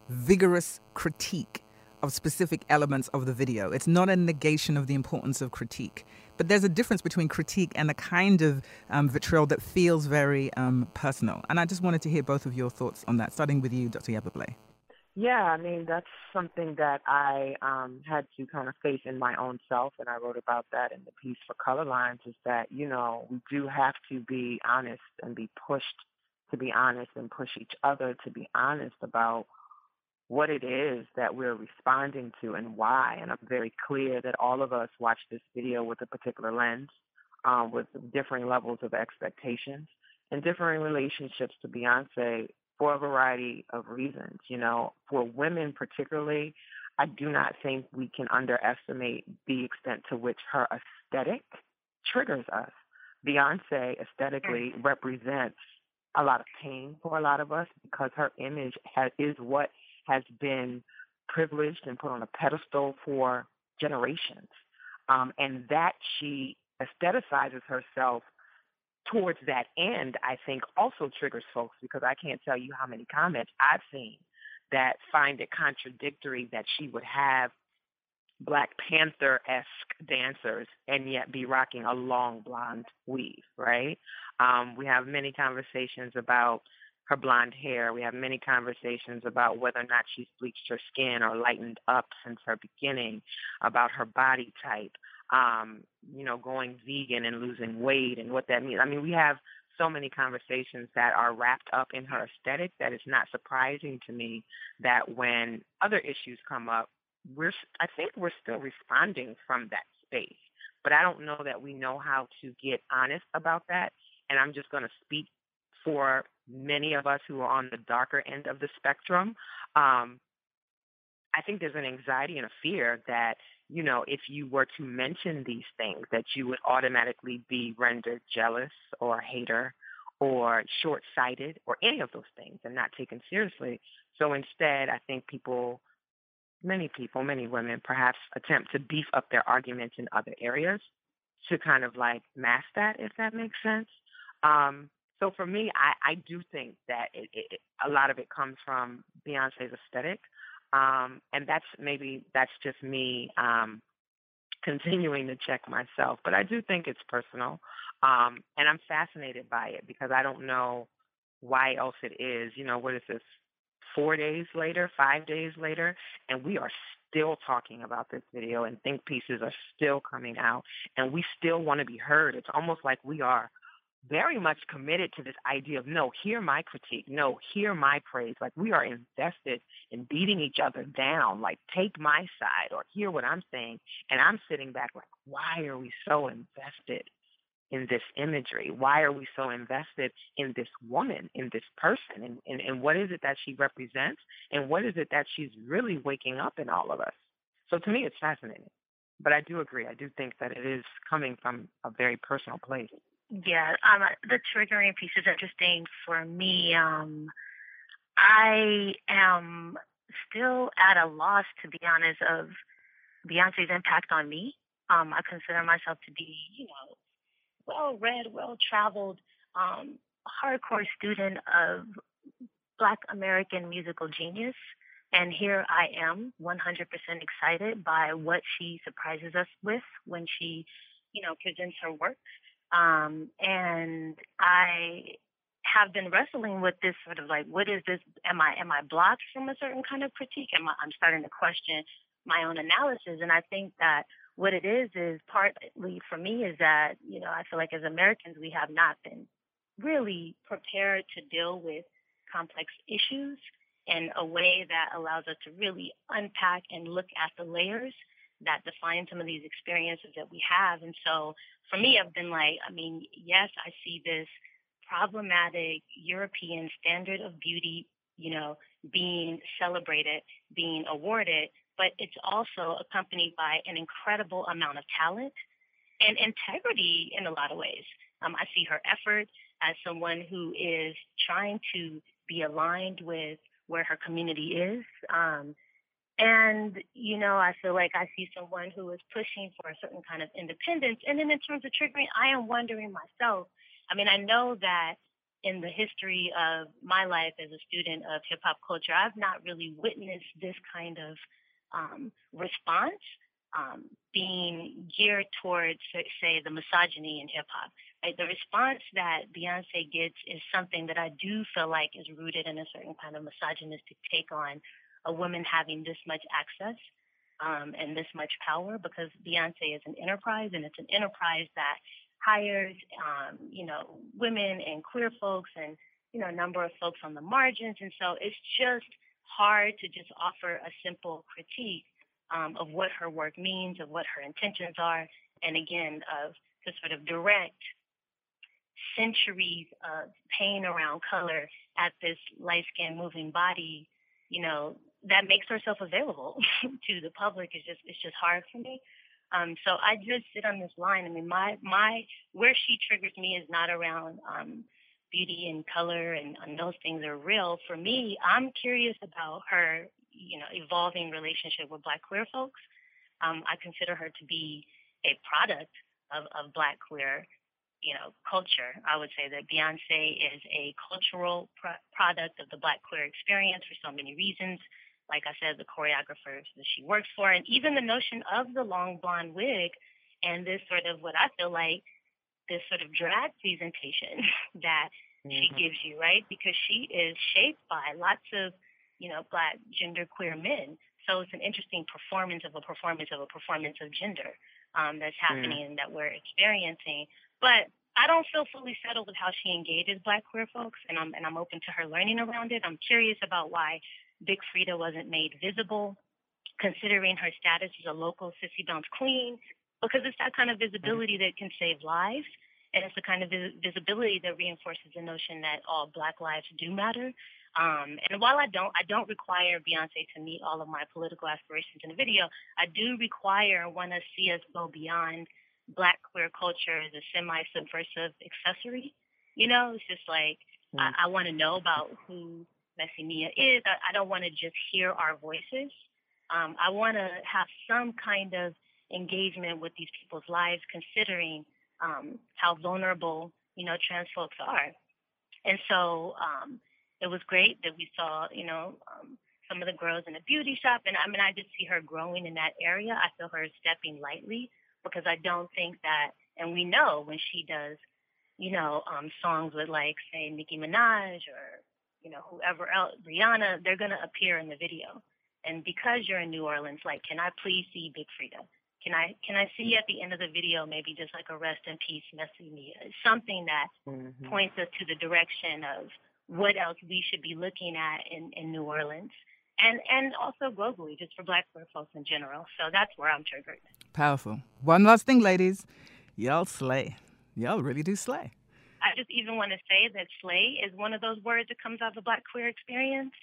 vigorous critique of specific elements of the video. It's not a negation of the importance of critique. But there's a difference between critique and the kind of um, vitriol that feels very um, personal. And I just wanted to hear both of your thoughts on that, starting with you, Dr. Yaba Blay. Yeah, I mean, that's something that I um, had to kind of face in my own self, and I wrote about that in the piece for Color Lines is that, you know, we do have to be honest and be pushed to be honest and push each other to be honest about what it is that we're responding to and why. And I'm very clear that all of us watch this video with a particular lens, um, with differing levels of expectations and differing relationships to Beyonce for a variety of reasons. You know, for women particularly, I do not think we can underestimate the extent to which her aesthetic triggers us. Beyonce aesthetically represents a lot of pain for a lot of us because her image has, is what has been privileged and put on a pedestal for generations. Um, and that she aestheticizes herself towards that end, I think also triggers folks because I can't tell you how many comments I've seen that find it contradictory that she would have Black Panther esque dancers and yet be rocking a long blonde weave, right? Um, we have many conversations about her blonde hair. We have many conversations about whether or not she's bleached her skin or lightened up since her beginning, about her body type, um, you know, going vegan and losing weight and what that means. I mean, we have so many conversations that are wrapped up in her aesthetic that it's not surprising to me that when other issues come up, we're I think we're still responding from that space. But I don't know that we know how to get honest about that. And I'm just going to speak for many of us who are on the darker end of the spectrum, um, I think there's an anxiety and a fear that, you know, if you were to mention these things, that you would automatically be rendered jealous or hater or short sighted or any of those things and not taken seriously. So instead, I think people, many people, many women perhaps attempt to beef up their arguments in other areas to kind of like mask that, if that makes sense. Um, so for me, I, I do think that it, it, a lot of it comes from Beyonce's aesthetic. Um, and that's maybe that's just me um, <laughs> continuing to check myself. But I do think it's personal. Um, and I'm fascinated by it because I don't know why else it is. You know, what is this? Four days later, five days later, and we are still talking about this video, and think pieces are still coming out, and we still want to be heard. It's almost like we are very much committed to this idea of no, hear my critique, no, hear my praise. Like we are invested in beating each other down, like take my side or hear what I'm saying. And I'm sitting back like, why are we so invested in this imagery? Why are we so invested in this woman, in this person? And, and, and what is it that she represents? And what is it that she's really waking up in all of us? So to me, it's fascinating. But I do agree. I do think that it is coming from a very personal place. Yeah, um, the triggering piece is interesting for me. Um, I am still at a loss, to be honest, of Beyonce's impact on me. Um, I consider myself to be, you know, well read, well traveled, um, hardcore student of Black American musical genius. And here I am, 100% excited by what she surprises us with when she, you know, presents her work. Um, and I have been wrestling with this sort of like, what is this? Am I am I blocked from a certain kind of critique? Am I, I'm starting to question my own analysis, and I think that what it is is partly for me is that you know I feel like as Americans we have not been really prepared to deal with complex issues in a way that allows us to really unpack and look at the layers that define some of these experiences that we have. And so for me, I've been like, I mean, yes, I see this problematic European standard of beauty, you know, being celebrated, being awarded, but it's also accompanied by an incredible amount of talent and integrity in a lot of ways. Um, I see her effort as someone who is trying to be aligned with where her community is. Um, and, you know, I feel like I see someone who is pushing for a certain kind of independence. And then in terms of triggering, I am wondering myself. I mean, I know that in the history of my life as a student of hip hop culture, I've not really witnessed this kind of um, response um, being geared towards, say, the misogyny in hip hop. Right? The response that Beyonce gets is something that I do feel like is rooted in a certain kind of misogynistic take on a woman having this much access um, and this much power because Beyonce is an enterprise and it's an enterprise that hires, um, you know, women and queer folks and, you know, a number of folks on the margins. And so it's just hard to just offer a simple critique um, of what her work means, of what her intentions are, and again, of to sort of direct centuries of pain around color at this light skinned moving body, you know, that makes herself available <laughs> to the public is just it's just hard for me. Um, so I just sit on this line. I mean, my my where she triggers me is not around um, beauty and color, and, and those things are real. For me, I'm curious about her, you know, evolving relationship with Black queer folks. Um, I consider her to be a product of, of Black queer you know, culture. I would say that Beyonce is a cultural pro- product of the Black queer experience for so many reasons like I said, the choreographers that she works for, and even the notion of the long blonde wig and this sort of what I feel like this sort of drag presentation <laughs> that mm-hmm. she gives you, right? Because she is shaped by lots of, you know, black gender queer men. So it's an interesting performance of a performance of a performance of gender um, that's mm. happening mm. and that we're experiencing. But I don't feel fully settled with how she engages Black queer folks, and I'm and I'm open to her learning around it. I'm curious about why Big Freedia wasn't made visible, considering her status as a local sissy bounce queen, because it's that kind of visibility that can save lives. And it's the kind of vis- visibility that reinforces the notion that all Black lives do matter. Um, and while I don't, I don't require Beyonce to meet all of my political aspirations in a video. I do require and want to see us go beyond Black queer culture as a semi-subversive accessory. You know, it's just like mm. I, I want to know about who Messy Mya is. I, I don't want to just hear our voices. Um, I want to have some kind of engagement with these people's lives, considering um, how vulnerable you know trans folks are. And so um, it was great that we saw you know um, some of the girls in the beauty shop. And I mean, I just see her growing in that area. I feel her stepping lightly because I don't think that, and we know when she does, you know, um, songs with like, say, Nicki Minaj or, you know, whoever else, Rihanna, they're going to appear in the video. And because you're in New Orleans, like, can I please see Big Freedia? Can I can I see at the end of the video maybe just like a rest in peace, Messy Mya? Something that mm-hmm. points us to the direction of what else we should be looking at in, in New Orleans and and also globally, just for Black folks in general. So that's where I'm triggered. Powerful. One last thing, ladies, y'all slay. Y'all really do slay. I just even want to say that slay is one of those words that comes out of the Black queer experience.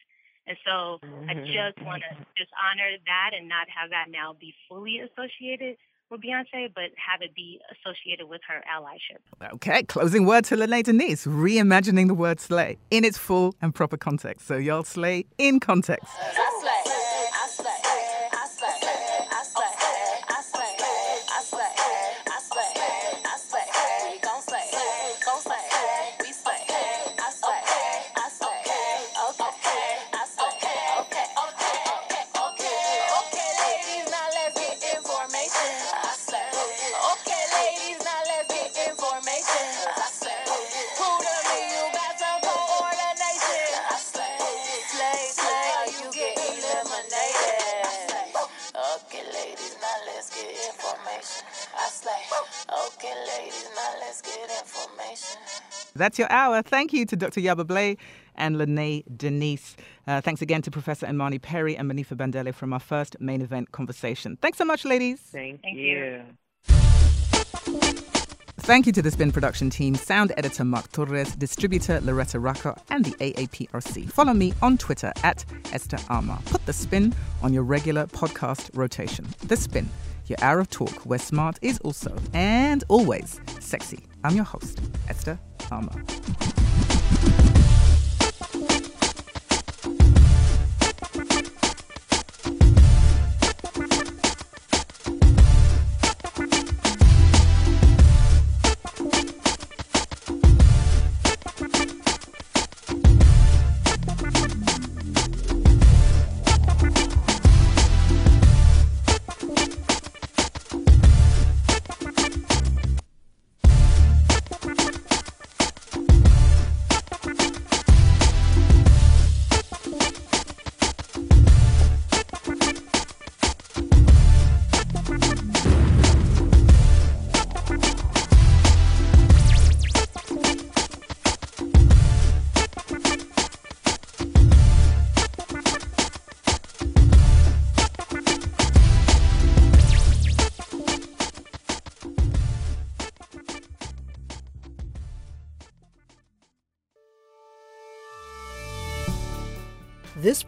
And so mm-hmm. I just want to just honor that and not have that now be fully associated with Beyonce, but have it be associated with her allyship. Okay, closing word to Lynnee Denise, reimagining the word slay in its full and proper context. So y'all slay in context. That's your hour. Thank you to Dr. Yaba Blay and Lynnee Denise. Uh, thanks again to Professor Imani Perry and Monifa Bandele from our first main event conversation. Thanks so much, ladies. Thank, Thank you. you. Thank you to the Spin production team, sound editor Mark Torres, distributor Loretta Rocco, and the AAPRC. Follow me on Twitter at Esther Armah. Put the spin on your regular podcast rotation. The Spin, your hour of talk where smart is also and always sexy. I'm your host, Esther Armah.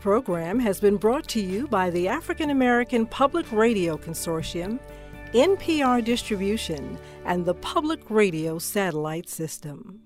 Program has been brought to you by the African American Public Radio Consortium, NPR Distribution, and the Public Radio Satellite System.